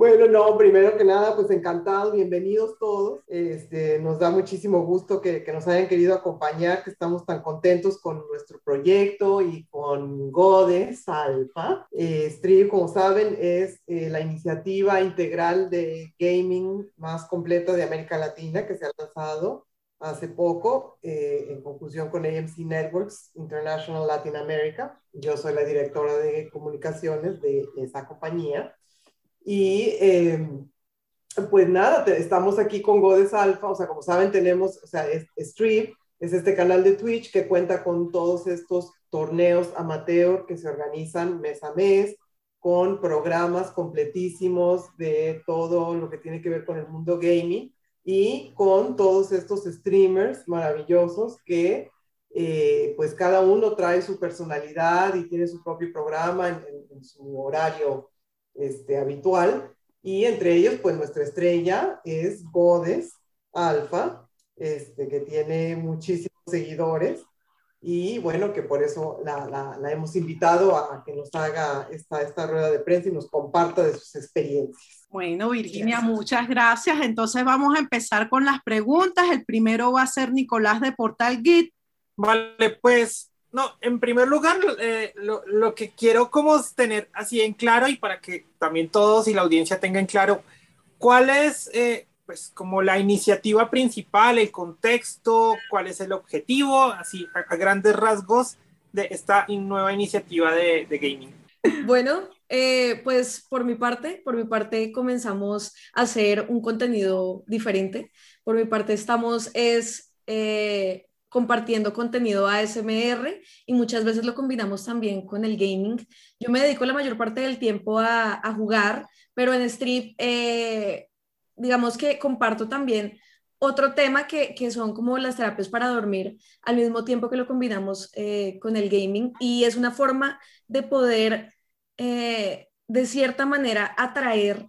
Bueno, no, primero que nada, pues encantados, bienvenidos todos. Este, nos da muchísimo gusto que, que, nos hayan querido acompañar, que estamos tan contentos con nuestro proyecto y con Godes Alfa. Eh, Stream, como saben, es eh, la iniciativa integral de gaming más completa de América Latina que se ha lanzado hace poco eh, en conjunción con AMC Networks International Latin America. Yo soy la directora de comunicaciones de esa compañía. Y em, pues nada, estamos aquí con Godes Alpha, o sea, como saben, tenemos, o sea, es, Stream, es este canal de Twitch que cuenta con todos estos torneos amateur que se organizan mes a mes, con programas completísimos de todo lo que tiene que ver con el mundo gaming y con todos estos streamers maravillosos que eh, pues cada uno trae su personalidad y tiene su propio programa en su horario este, habitual. Y entre ellos, pues nuestra estrella es Godes Alfa, este, que tiene muchísimos seguidores. Y bueno, que por eso la, la, hemos invitado a que nos haga esta, esta rueda de prensa y nos comparta de sus experiencias. Bueno, Virginia, muchas gracias. Entonces vamos a empezar con las preguntas. El primero va a ser Nicolás de Portal Git. Vale, pues no, en primer lugar, eh, lo, que quiero como tener así en claro y para que también todos y la audiencia tengan claro cuál es, eh, pues, como la iniciativa principal, el contexto, cuál es el objetivo, así a, grandes rasgos de esta nueva iniciativa de, gaming. Bueno, eh, pues por mi parte, por mi parte comenzamos a hacer un contenido diferente. Por mi parte estamos es compartiendo contenido ASMR y muchas veces lo combinamos también con el gaming. Yo me dedico la mayor parte del tiempo a, jugar, pero en Strip, eh, digamos que comparto también otro tema que, son como las terapias para dormir, al mismo tiempo que lo combinamos eh, con el gaming y es una forma de poder, eh, de cierta manera, atraer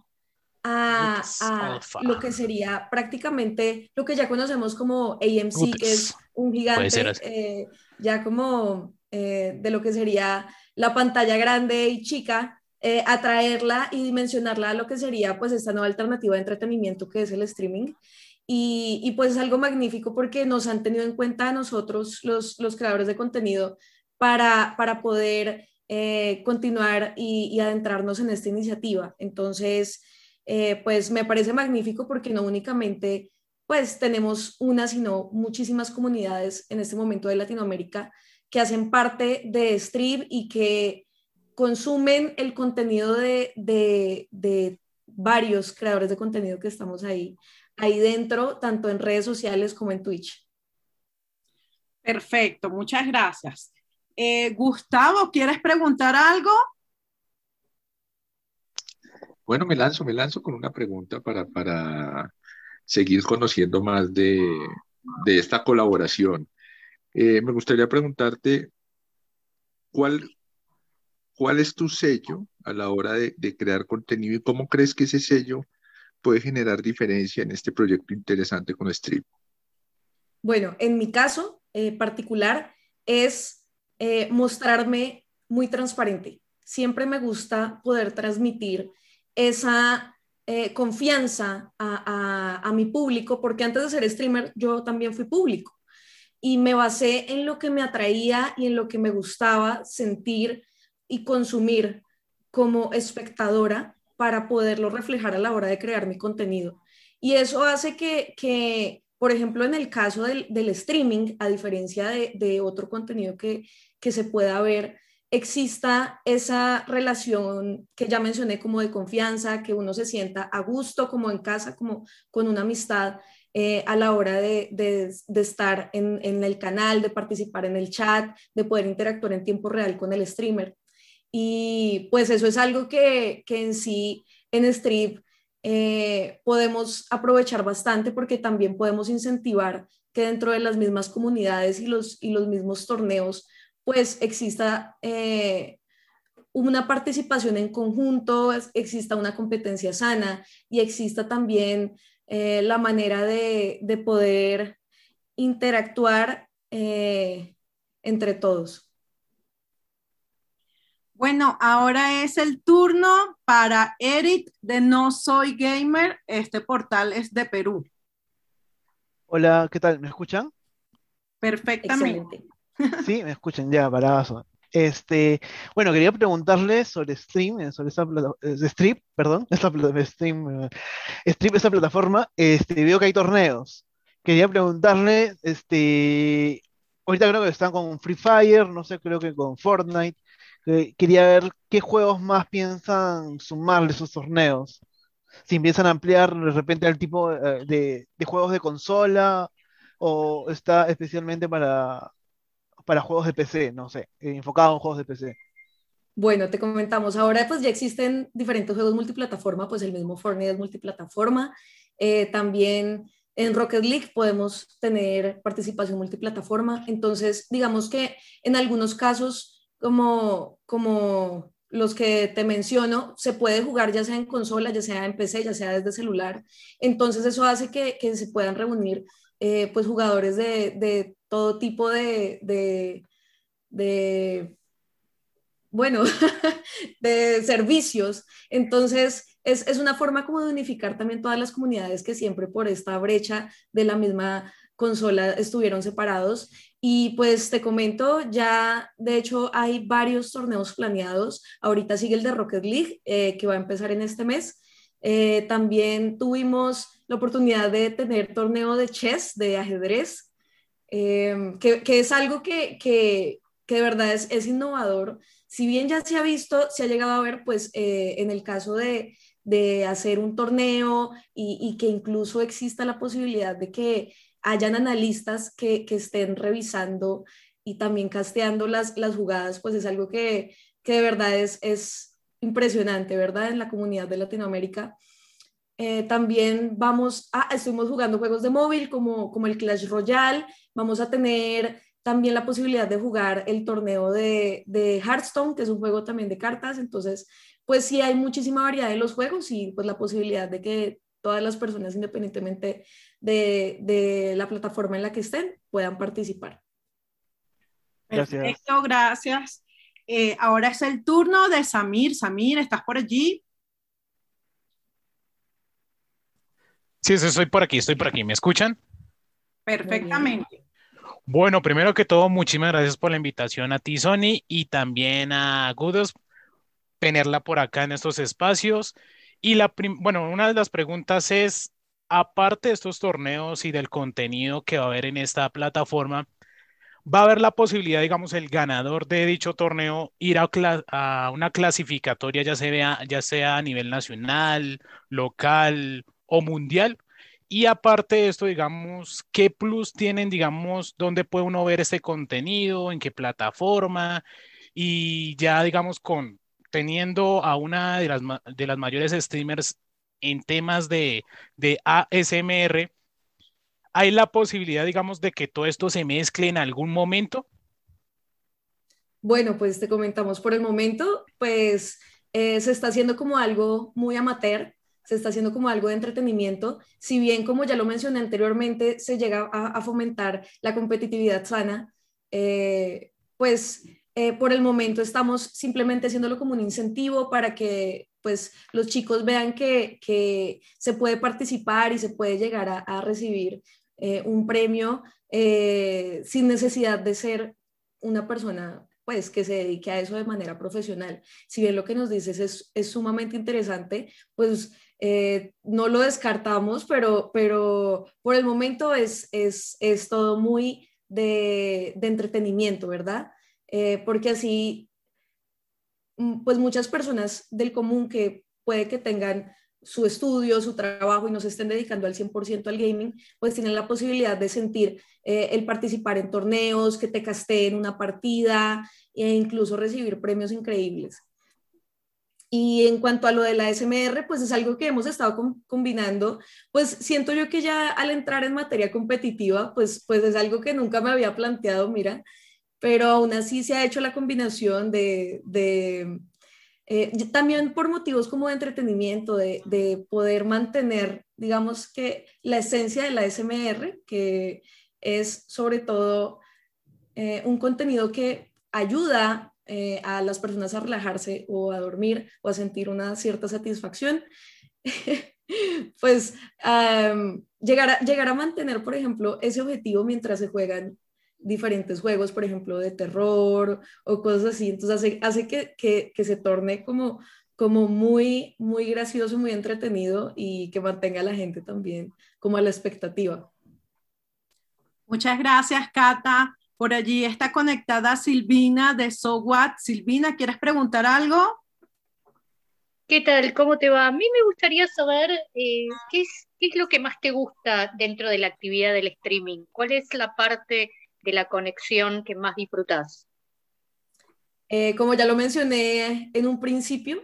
a, lo que sería prácticamente lo que ya conocemos como AMC, que es un gigante eh, ya como eh, de lo que sería la pantalla grande y chica, eh, atraerla y dimensionarla a lo que sería pues esta nueva alternativa de entretenimiento que es el streaming. Y, y pues es algo magnífico porque nos han tenido en cuenta a nosotros, los, los creadores de contenido, para, para poder continuar y, y, adentrarnos en esta iniciativa. Entonces, pues me parece magnífico porque no únicamente pues tenemos una, sino muchísimas comunidades en este momento de Latinoamérica que hacen parte de Strip y que consumen el contenido de, de, varios creadores de contenido que estamos ahí, ahí dentro, tanto en redes sociales como en Twitch. Perfecto, muchas gracias. Eh, Gustavo, ¿quieres preguntar algo? Bueno, me lanzo, me lanzo con una pregunta para, para seguir conociendo más de, esta colaboración. Eh, me gustaría preguntarte, ¿cuál, ¿cuál es tu sello a la hora de, crear contenido y cómo crees que ese sello puede generar diferencia en este proyecto interesante con Strip? Bueno, en mi caso eh, particular es eh, mostrarme muy transparente. Siempre me gusta poder transmitir esa eh, confianza a, mi público, porque antes de ser streamer yo también fui público y me basé en lo que me atraía y en lo que me gustaba sentir y consumir como espectadora para poderlo reflejar a la hora de crear mi contenido. Y eso hace que, por ejemplo, en el caso del, streaming, a diferencia de, otro contenido que, que se pueda ver, exista esa relación que ya mencioné como de confianza, que uno se sienta a gusto como en casa, como con una amistad eh, a la hora de, estar en, el canal, de participar en el chat, de poder interactuar en tiempo real con el streamer. Y pues eso es algo que, en sí en Strip eh, podemos aprovechar bastante porque también podemos incentivar que dentro de las mismas comunidades y los, y los mismos torneos pues exista eh, una participación en conjunto, exista una competencia sana y exista también eh, la manera de, poder interactuar eh, entre todos. Bueno, ahora es el turno para Eric de No Soy Gamer. Este portal es de Perú. Hola, ¿qué tal? ¿Me escuchan? Perfectamente. Excelente. Sí, me escuchan ya, parazo. Este, bueno, quería preguntarle sobre Stream, eh, sobre esa eh, Strip, perdón, esa plata- Stream, eh, Strip, esa plataforma. Este, veo que hay torneos. Quería preguntarle, este, ahorita creo que están con Free Fire, no sé, creo que con Fortnite. Quería ver qué juegos más piensan sumarle a esos torneos. Si empiezan a ampliar de repente al tipo de juegos de consola o está especialmente para, para juegos de PC, no sé, eh, enfocado en juegos de PC. Bueno, te comentamos, ahora pues ya existen diferentes juegos multiplataforma, pues el mismo Fortnite es multiplataforma. Eh, también en Rocket League podemos tener participación multiplataforma. Entonces, digamos que en algunos casos, como, como los que te menciono, se puede jugar ya sea en consola, ya sea en PC, ya sea desde celular. Entonces, eso hace que, que se puedan reunir eh, pues jugadores de, de todo tipo de, de, bueno, de servicios. Entonces, es, es, una forma como de unificar también todas las comunidades que siempre por esta brecha de la misma consola estuvieron separados. Y pues te comento, ya de hecho hay varios torneos planeados. Ahorita sigue el de Rocket League, eh, que va a empezar en este mes. Eh, también tuvimos la oportunidad de tener torneo de chess, de ajedrez, que, que, es algo que, que, que de verdad es, es innovador si bien ya se ha visto, se ha llegado a ver, pues eh, en el caso de, de, hacer un torneo y, y, que incluso exista la posibilidad de que hayan analistas que, que estén revisando y también casteando las, las jugadas, pues es algo que, que de verdad es, es, impresionante, ¿verdad? En la comunidad de Latinoamérica. Eh, también vamos a, estuvimos jugando juegos de móvil como, como el Clash Royale, vamos a tener también la posibilidad de jugar el torneo de, de, Hearthstone, que es un juego también de cartas. Entonces, pues sí hay muchísima variedad de los juegos y pues la posibilidad de que todas las personas, independientemente de, de la plataforma en la que estén, puedan participar. Gracias. Perfecto, gracias. Eh, ahora es el turno de Samir. Samir, ¿estás por allí? Sí, estoy por aquí, estoy por aquí. ¿Me escuchan? Perfectamente. Bueno, primero que todo, muchísimas gracias por la invitación a ti, Sony, y también a Gudos, tenerla por acá en estos espacios. Y la, bueno, una de las preguntas es, aparte de estos torneos y del contenido que va a haber en esta plataforma, ¿va a haber la posibilidad, digamos, el ganador de dicho torneo ir a, a una clasificatoria, ya sea, ya sea a nivel nacional, local o mundial? Y aparte de esto, digamos, ¿qué plus tienen, digamos, dónde puede uno ver este contenido, en qué plataforma? Y ya, digamos, con teniendo a una de las, de las mayores streamers en temas de, de ASMR, ¿hay la posibilidad, digamos, de que todo esto se mezcle en algún momento? Bueno, pues te comentamos por el momento, pues eh, se está haciendo como algo muy amateur, se está haciendo como algo de entretenimiento, si bien como ya lo mencioné anteriormente, se llega a, fomentar la competitividad sana, eh, pues eh, por el momento estamos simplemente haciéndolo como un incentivo para que pues los chicos vean que, que se puede participar y se puede llegar a, recibir eh, un premio sin necesidad de ser una persona pues que se dedique a eso de manera profesional. Si bien lo que nos dices es, es sumamente interesante, pues eh, no lo descartamos, pero, pero por el momento es, es, es todo muy de, de entretenimiento, ¿verdad? Eh, porque así, pues muchas personas del común que puede que tengan su estudio, su trabajo y no se estén dedicando al 100% al gaming, pues tienen la posibilidad de sentir eh, el participar en torneos, que te casteen una partida e incluso recibir premios increíbles. Y en cuanto a lo de la SMR, pues es algo que hemos estado com combinando, pues siento yo que ya al entrar en materia competitiva, pues, pues es algo que nunca me había planteado, mira, pero aún así se ha hecho la combinación de, de eh, también por motivos como de entretenimiento, de, de, poder mantener, digamos que la esencia de la SMR, que es sobre todo eh, un contenido que ayuda eh, a las personas a relajarse o a dormir o a sentir una cierta satisfacción, pues llegar, a, llegar a mantener, por ejemplo, ese objetivo mientras se juegan diferentes juegos, por ejemplo, de terror o cosas así. Entonces hace, hace que, que, se torne como, como muy, muy gracioso, muy entretenido y que mantenga a la gente también como a la expectativa. Muchas gracias, Cata. Por allí está conectada Silvina de So What. Silvina, ¿quieres preguntar algo? ¿Qué tal? ¿Cómo te va? A mí me gustaría saber eh, ¿qué, es, qué es lo que más te gusta dentro de la actividad del streaming. ¿Cuál es la parte de la conexión que más disfrutas? Eh, como ya lo mencioné en un principio,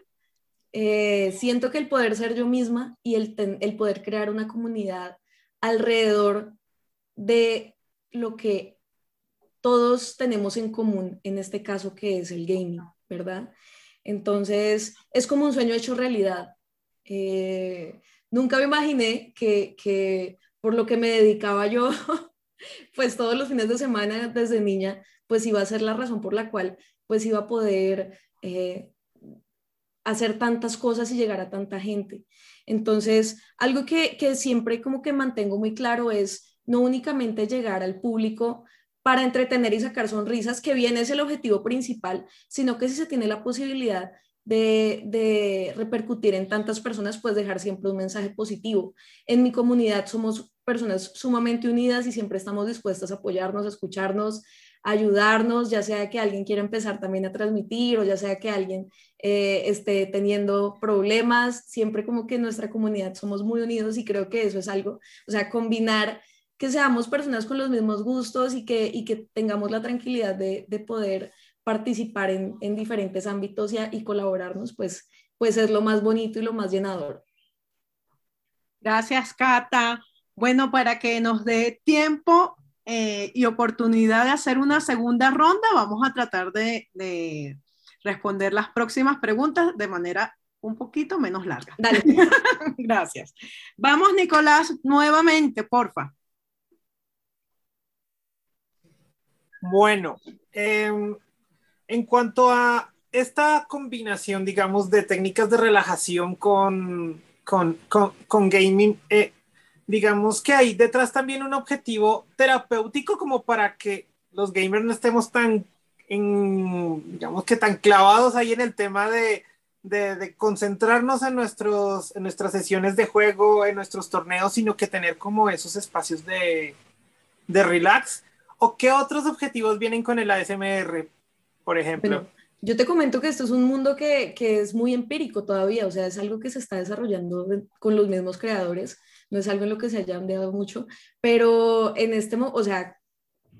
eh, siento que el poder ser yo misma y el, el poder crear una comunidad alrededor de lo que todos tenemos en común, en este caso que es el gaming, ¿verdad? Entonces, es como un sueño hecho realidad. Eh, nunca me imaginé que, que, por lo que me dedicaba yo, pues todos los fines de semana desde niña, pues iba a ser la razón por la cual pues iba a poder eh, hacer tantas cosas y llegar a tanta gente. Entonces, algo que, que siempre como que mantengo muy claro es no únicamente llegar al público para entretener y sacar sonrisas, que bien es el objetivo principal, sino que si se tiene la posibilidad de, de, repercutir en tantas personas, pues dejar siempre un mensaje positivo. En mi comunidad somos personas sumamente unidas y siempre estamos dispuestas a apoyarnos, a escucharnos, a ayudarnos, ya sea que alguien quiera empezar también a transmitir o ya sea que alguien eh, esté teniendo problemas, siempre como que en nuestra comunidad somos muy unidos y creo que eso es algo, o sea, combinar que seamos personas con los mismos gustos y que, y que tengamos la tranquilidad de, de poder participar en, en diferentes ámbitos y, y, colaborarnos, pues, pues es lo más bonito y lo más llenador. Gracias, Cata. Bueno, para que nos dé tiempo eh, y oportunidad de hacer una segunda ronda, vamos a tratar de, de responder las próximas preguntas de manera un poquito menos larga. Dale. Gracias. Vamos, Nicolás, nuevamente, porfa. Bueno, eh, en cuanto a esta combinación, digamos, de técnicas de relajación con, con, con, gaming, eh, digamos que hay detrás también un objetivo terapéutico como para que los gamers no estemos tan, digamos que tan clavados ahí en el tema de, de, de, concentrarnos en, nuestros, en nuestras sesiones de juego, en nuestros torneos, sino que tener como esos espacios de, de relax. ¿O qué otros objetivos vienen con el ASMR, por ejemplo? Yo te comento que esto es un mundo que, que, es muy empírico todavía, o sea, es algo que se está desarrollando con los mismos creadores, no es algo en lo que se haya ampliado mucho, pero en este, o sea,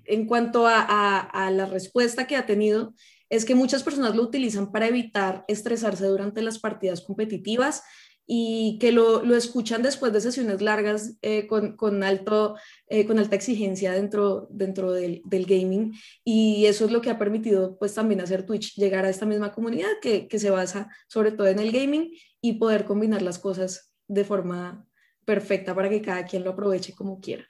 en cuanto a, a, a la respuesta que ha tenido, es que muchas personas lo utilizan para evitar estresarse durante las partidas competitivas y que lo, lo, escuchan después de sesiones largas eh, con, con, alto, eh, con alta exigencia dentro, dentro del, del, gaming y eso es lo que ha permitido pues también hacer Twitch llegar a esta misma comunidad que, que se basa sobre todo en el gaming y poder combinar las cosas de forma perfecta para que cada quien lo aproveche como quiera.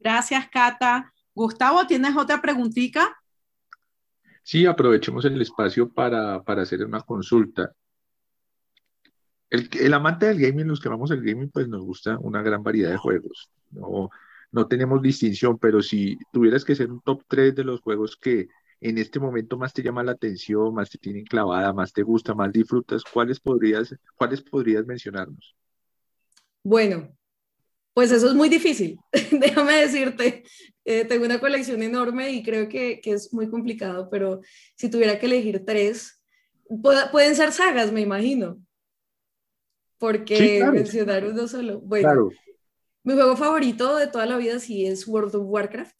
Gracias, Cata. Gustavo, ¿tienes otra preguntita? Sí, aprovechemos el espacio para, para hacer una consulta. El, amante del gaming, los que amamos el gaming, pues nos gusta una gran variedad de juegos. No, no tenemos distinción, pero si tuvieras que ser un top 3 de los juegos que en este momento más te llama la atención, más te tienen clavada, más te gusta, más disfrutas, ¿cuáles podrías, cuáles podrías mencionarnos? Bueno, pues eso es muy difícil, déjame decirte. Eh, tengo una colección enorme y creo que, que, es muy complicado, pero si tuviera que elegir tres, pueden ser sagas, me imagino porque sí, claro. mencionar uno solo. Bueno, claro. mi juego favorito de toda la vida sí es World of Warcraft.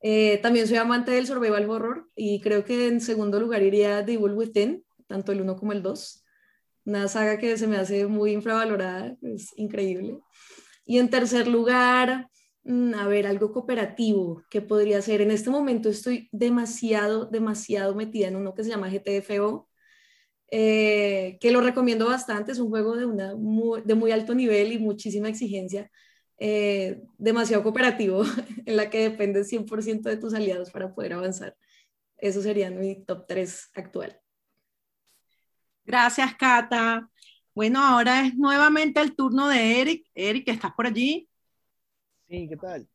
Eh, también soy amante del survival horror y creo que en segundo lugar iría The Evil Within, tanto el 1 como el 2. Una saga que se me hace muy infravalorada, es increíble. Y en tercer lugar, mm, a ver, algo cooperativo que podría ser. En este momento estoy demasiado, demasiado metida en uno que se llama GTFO eh, que lo recomiendo bastante, es un juego de, una, muy, de muy alto nivel y muchísima exigencia, eh, demasiado cooperativo, en la que dependes 100% de tus aliados para poder avanzar. Eso sería mi top 3 actual. Gracias, Cata. Bueno, ahora es nuevamente el turno de Eric. Eric, ¿estás por allí? Sí, ¿qué tal?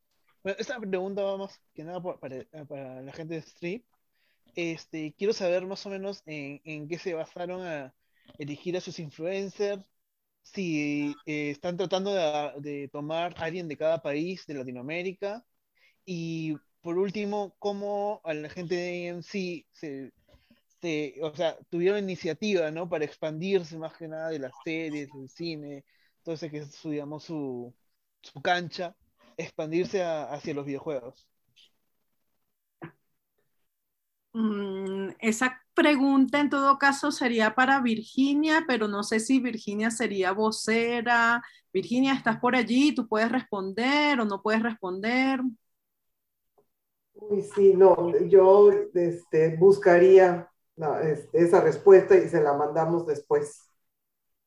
Bueno, esta pregunta va más que nada para, para la gente de Strip. Este, quiero saber más o menos en, en qué se basaron a elegir a sus influencers, si eh, están tratando de, de, tomar a alguien de cada país de Latinoamérica y por último, cómo a la gente de AMC se, se, o sea, tuvieron iniciativa, ¿no? Para expandirse más que nada de las series, del cine, entonces que es, digamos, su, su cancha, expandirse hacia los videojuegos. Mm, esa pregunta en todo caso sería para Virginia, pero no sé si Virginia sería vocera. Virginia, ¿estás por allí? ¿Tú puedes responder o no puedes responder? Uy, sí, no, yo este, buscaría la, este, esa respuesta y se la mandamos después.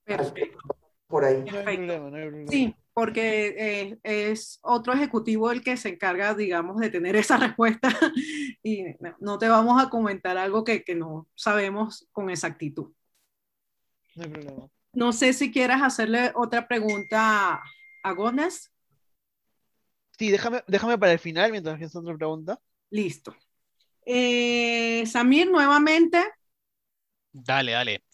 Perfecto. Por ahí. No hay problema, no hay problema. Sí, porque eh, es otro ejecutivo el que se encarga, digamos, de tener esa respuesta y no te vamos a comentar algo que, que no sabemos con exactitud. No hay problema. No sé si quieras hacerle otra pregunta a Gómez. Sí, déjame, déjame para el final mientras pienso otra pregunta. Listo. Eh, Samir, nuevamente. Dale, dale.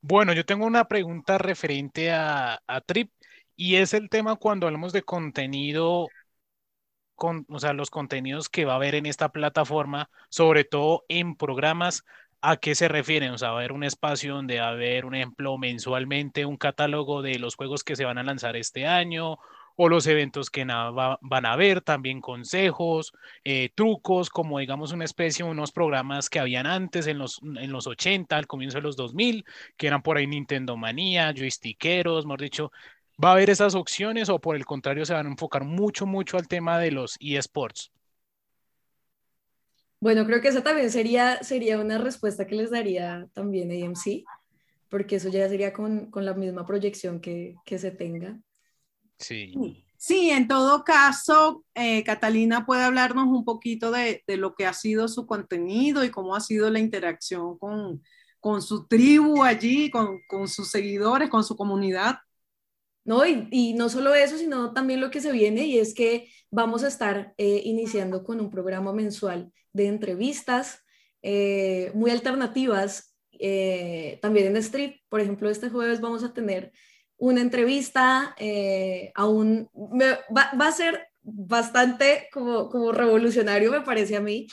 Bueno, yo tengo una pregunta referente a, a Trip y es el tema cuando hablamos de contenido, con, o sea, los contenidos que va a haber en esta plataforma, sobre todo en programas, ¿a qué se refieren? O sea, va a haber un espacio donde va a haber, un ejemplo, mensualmente un catálogo de los juegos que se van a lanzar este año o los eventos que va, van a haber, también consejos, eh, trucos, como digamos una especie, unos programas que habían antes en los, en los 80, al comienzo de los 2000, que eran por ahí Nintendo Manía, joystickeros, mejor dicho, ¿va a haber esas opciones o por el contrario se van a enfocar mucho, mucho al tema de los eSports? Bueno, creo que esa también sería, sería una respuesta que les daría también AMC, porque eso ya sería con, con la misma proyección que, que se tenga. Sí. Sí, en todo caso, eh, Catalina puede hablarnos un poquito de, de, lo que ha sido su contenido y cómo ha sido la interacción con, con su tribu allí, con, con, sus seguidores, con su comunidad. No, y, no solo eso, sino también lo que se viene y es que vamos a estar eh, iniciando con un programa mensual de entrevistas eh, muy alternativas, eh, también en Street. Por ejemplo, este jueves vamos a tener una entrevista a un... Va, va, a ser bastante como, como, revolucionario, me parece a mí.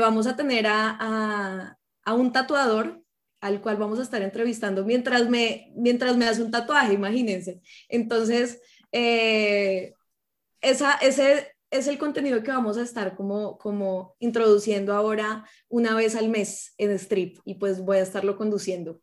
Vamos a tener a, a, un tatuador al cual vamos a estar entrevistando mientras me, mientras me hace un tatuaje, imagínense. Entonces, eh, esa, ese es el contenido que vamos a estar como, como introduciendo ahora una vez al mes en Strip y pues voy a estarlo conduciendo.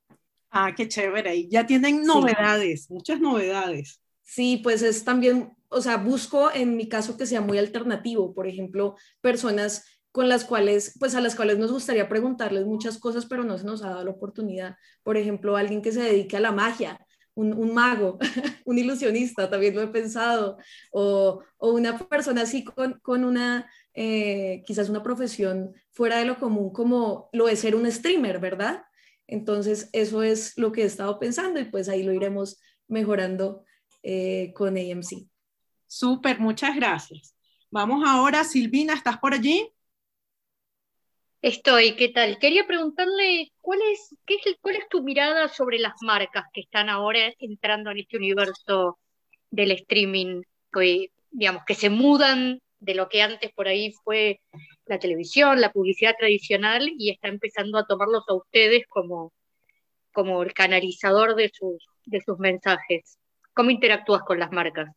Ah, qué chévere. Y ya tienen novedades, sí. muchas novedades. Sí, pues es también, o sea, busco en mi caso que sea muy alternativo. Por ejemplo, personas con las cuales, pues a las cuales nos gustaría preguntarles muchas cosas, pero no se nos ha dado la oportunidad. Por ejemplo, alguien que se dedique a la magia, un, mago, un ilusionista, también lo he pensado, o, una persona así con, una, eh, quizás una profesión fuera de lo común, como lo es ser un streamer, ¿verdad? Entonces, eso es lo que he estado pensando y pues ahí lo iremos mejorando eh, con AMC. Súper, muchas gracias. Vamos ahora, Silvina, ¿estás por allí? Estoy, ¿qué tal? Quería preguntarle cuál es, qué es, cuál es tu mirada sobre las marcas que están ahora entrando en este universo del streaming, digamos, que se mudan de lo que antes por ahí fue la televisión, la publicidad tradicional, y está empezando a tomarlos a ustedes como, como el canalizador de sus, de sus mensajes. ¿Cómo interactúas con las marcas?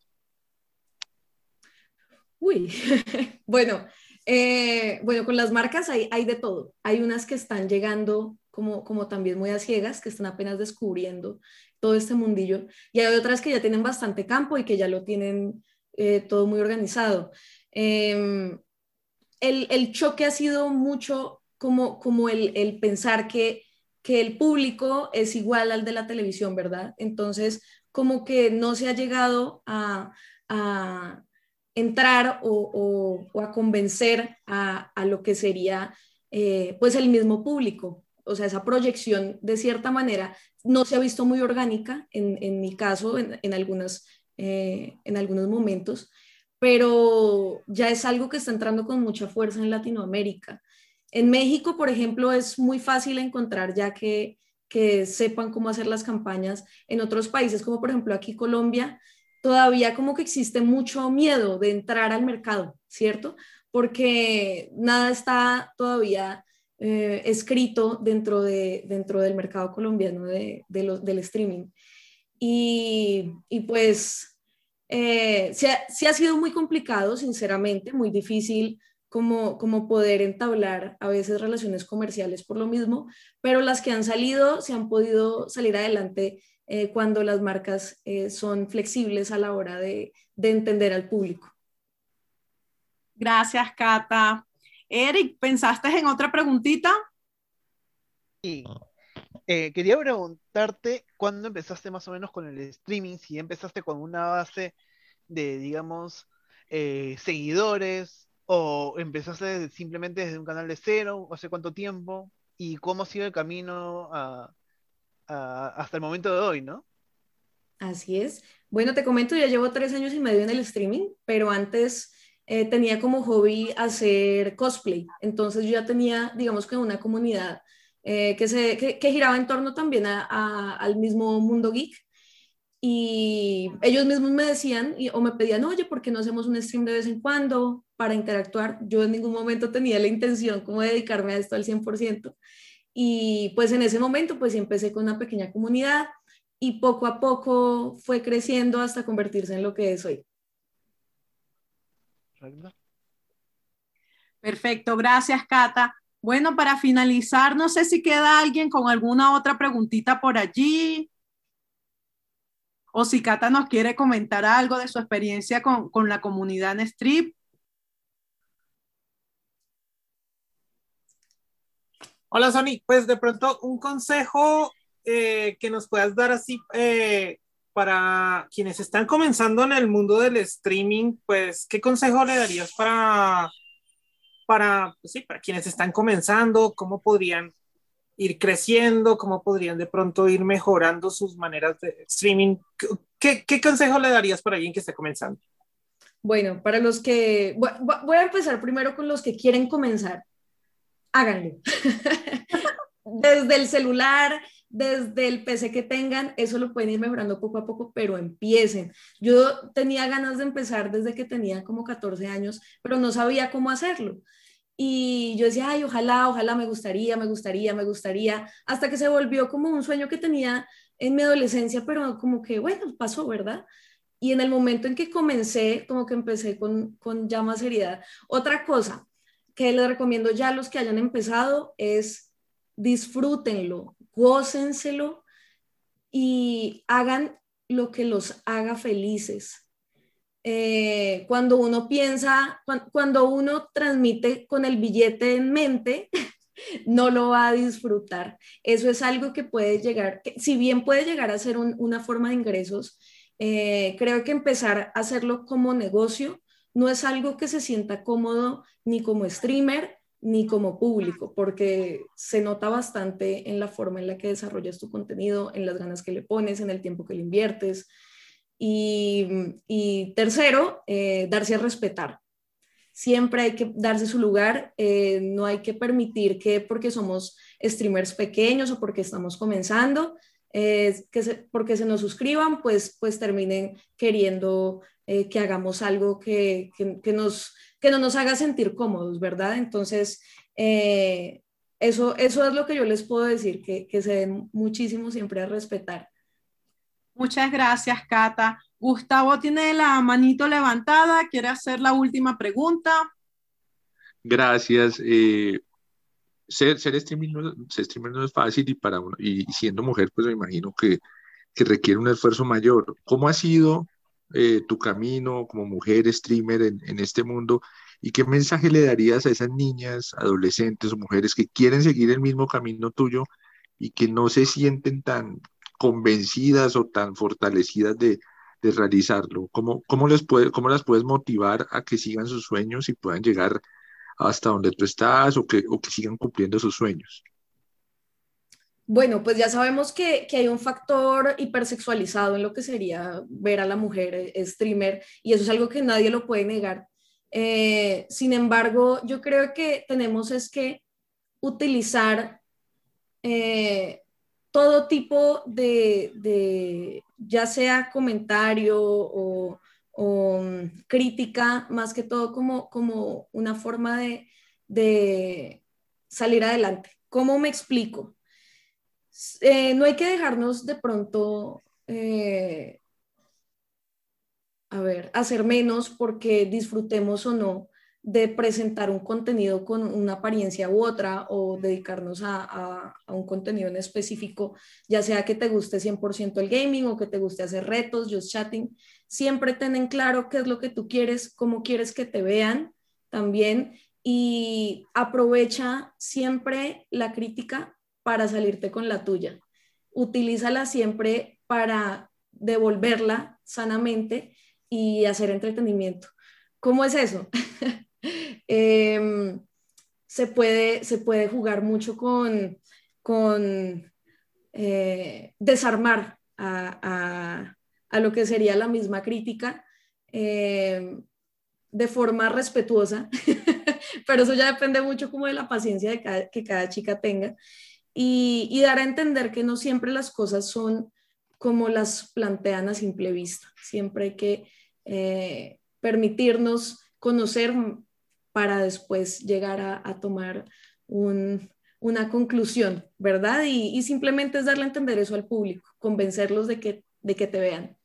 Uy, bueno, eh, bueno, con las marcas hay, hay, de todo. Hay unas que están llegando como, como también muy a ciegas, que están apenas descubriendo todo este mundillo, y hay otras que ya tienen bastante campo y que ya lo tienen eh, todo muy organizado. Eh, el, el, choque ha sido mucho como, como el, el pensar que, que, el público es igual al de la televisión, ¿verdad? Entonces, como que no se ha llegado a, a entrar o, o, a convencer a, a, lo que sería eh, pues el mismo público. O sea, esa proyección de cierta manera no se ha visto muy orgánica en, en mi caso, en, en, algunas, eh, en algunos momentos, pero ya es algo que está entrando con mucha fuerza en Latinoamérica. En México, por ejemplo, es muy fácil encontrar ya que, que sepan cómo hacer las campañas. En otros países, como por ejemplo aquí Colombia, todavía como que existe mucho miedo de entrar al mercado, ¿cierto? Porque nada está todavía eh, escrito dentro, de, dentro del mercado colombiano de, del streaming. Y, y pues eh, sí, ha, sido muy complicado, sinceramente, muy difícil como, como poder entablar a veces relaciones comerciales por lo mismo, pero las que han salido se han podido salir adelante eh, cuando las marcas eh, son flexibles a la hora de, de entender al público. Gracias, Cata. Eric, ¿pensaste en otra preguntita? Sí. Eh, quería preguntarte cuándo empezaste más o menos con el streaming, si empezaste con una base de, digamos, eh, seguidores o empezaste simplemente desde un canal de cero, hace cuánto tiempo y cómo ha sido el camino a, a, hasta el momento de hoy, ¿no? Así es. Bueno, te comento, ya llevo tres años y medio en el streaming, pero antes eh, tenía como hobby hacer cosplay. Entonces yo ya tenía, digamos que una comunidad eh, que, se, que, giraba en torno también al mismo mundo geek. Y ellos mismos me decían y, o me pedían, oye, ¿por qué no hacemos un stream de vez en cuando para interactuar? Yo en ningún momento tenía la intención como de dedicarme a esto al 100%. Y pues en ese momento pues empecé con una pequeña comunidad y poco a poco fue creciendo hasta convertirse en lo que es hoy. Perfecto, gracias Cata. Bueno, para finalizar, no sé si queda alguien con alguna otra preguntita por allí. O si Cata nos quiere comentar algo de su experiencia con, con la comunidad en Strip. Hola, Sony. Pues de pronto un consejo eh, que nos puedas dar así eh, para quienes están comenzando en el mundo del streaming, pues, ¿qué consejo le darías para, para, pues sí, para quienes están comenzando? ¿Cómo podrían ir creciendo? ¿Cómo podrían de pronto ir mejorando sus maneras de streaming? ¿Qué, qué consejo le darías para alguien que esté comenzando? Bueno, para los que, voy a empezar primero con los que quieren comenzar. Háganlo. Desde el celular, desde el PC que tengan, eso lo pueden ir mejorando poco a poco, pero empiecen. Yo tenía ganas de empezar desde que tenía como 14 años, pero no sabía cómo hacerlo. Y yo decía, ay, ojalá, ojalá me gustaría, me gustaría, me gustaría, hasta que se volvió como un sueño que tenía en mi adolescencia, pero como que, bueno, pasó, ¿verdad? Y en el momento en que comencé, como que empecé con, con ya más seriedad. Otra cosa que les recomiendo ya a los que hayan empezado es disfrútenlo, gócenselo y hagan lo que los haga felices. Eh, cuando uno piensa, cuando, uno transmite con el billete en mente, no lo va a disfrutar. Eso es algo que puede llegar, si bien puede llegar a ser un, una forma de ingresos, eh, creo que empezar a hacerlo como negocio no es algo que se sienta cómodo ni como streamer, ni como público, porque se nota bastante en la forma en la que desarrollas tu contenido, en las ganas que le pones, en el tiempo que le inviertes. Y, y tercero, eh, darse a respetar. Siempre hay que darse su lugar, eh, no hay que permitir que porque somos streamers pequeños o porque estamos comenzando, eh, que se, porque se nos suscriban, pues, pues terminen queriendo eh, que hagamos algo que, que, que nos que no nos haga sentir cómodos, ¿verdad? Entonces, eh, eso, eso es lo que yo les puedo decir, que, que se den muchísimo siempre a respetar. Muchas gracias, Cata. Gustavo tiene la manito levantada, quiere hacer la última pregunta. Gracias. Eh, ser, ser, no, ser streamer no es fácil y, para uno, y siendo mujer, pues me imagino que, que requiere un esfuerzo mayor. ¿Cómo ha sido eh, tu camino como mujer streamer en, en, este mundo y qué mensaje le darías a esas niñas, adolescentes o mujeres que quieren seguir el mismo camino tuyo y que no se sienten tan convencidas o tan fortalecidas de, de realizarlo? ¿Cómo, cómo, les puede, ¿Cómo las puedes motivar a que sigan sus sueños y puedan llegar hasta donde tú estás o que, o que sigan cumpliendo sus sueños? Bueno, pues ya sabemos que, que, hay un factor hipersexualizado en lo que sería ver a la mujer eh, streamer y eso es algo que nadie lo puede negar. Eh, sin embargo, yo creo que tenemos es que utilizar eh, todo tipo de, de, ya sea comentario o, o, mm, crítica, más que todo como, como una forma de, de salir adelante. ¿Cómo me explico? Eh, no hay que dejarnos de pronto, eh, a ver, hacer menos porque disfrutemos o no de presentar un contenido con una apariencia u otra o dedicarnos a, un contenido en específico, ya sea que te guste 100% el gaming o que te guste hacer retos, just chatting, siempre ten en claro qué es lo que tú quieres, cómo quieres que te vean también y aprovecha siempre la crítica para salirte con la tuya. Utilízala siempre para devolverla sanamente y hacer entretenimiento. ¿Cómo es eso? Em, se, puede, se puede jugar mucho con, con eh, desarmar a, lo que sería la misma crítica em, de forma respetuosa, pero eso ya depende mucho como de la paciencia que cada chica tenga y, dar a entender que no siempre las cosas son como las plantean a simple vista. Siempre hay que eh, permitirnos conocer para después llegar a, tomar una conclusión, ¿verdad? Y, simplemente es darle a entender eso al público, convencerlos de que, de que te vean.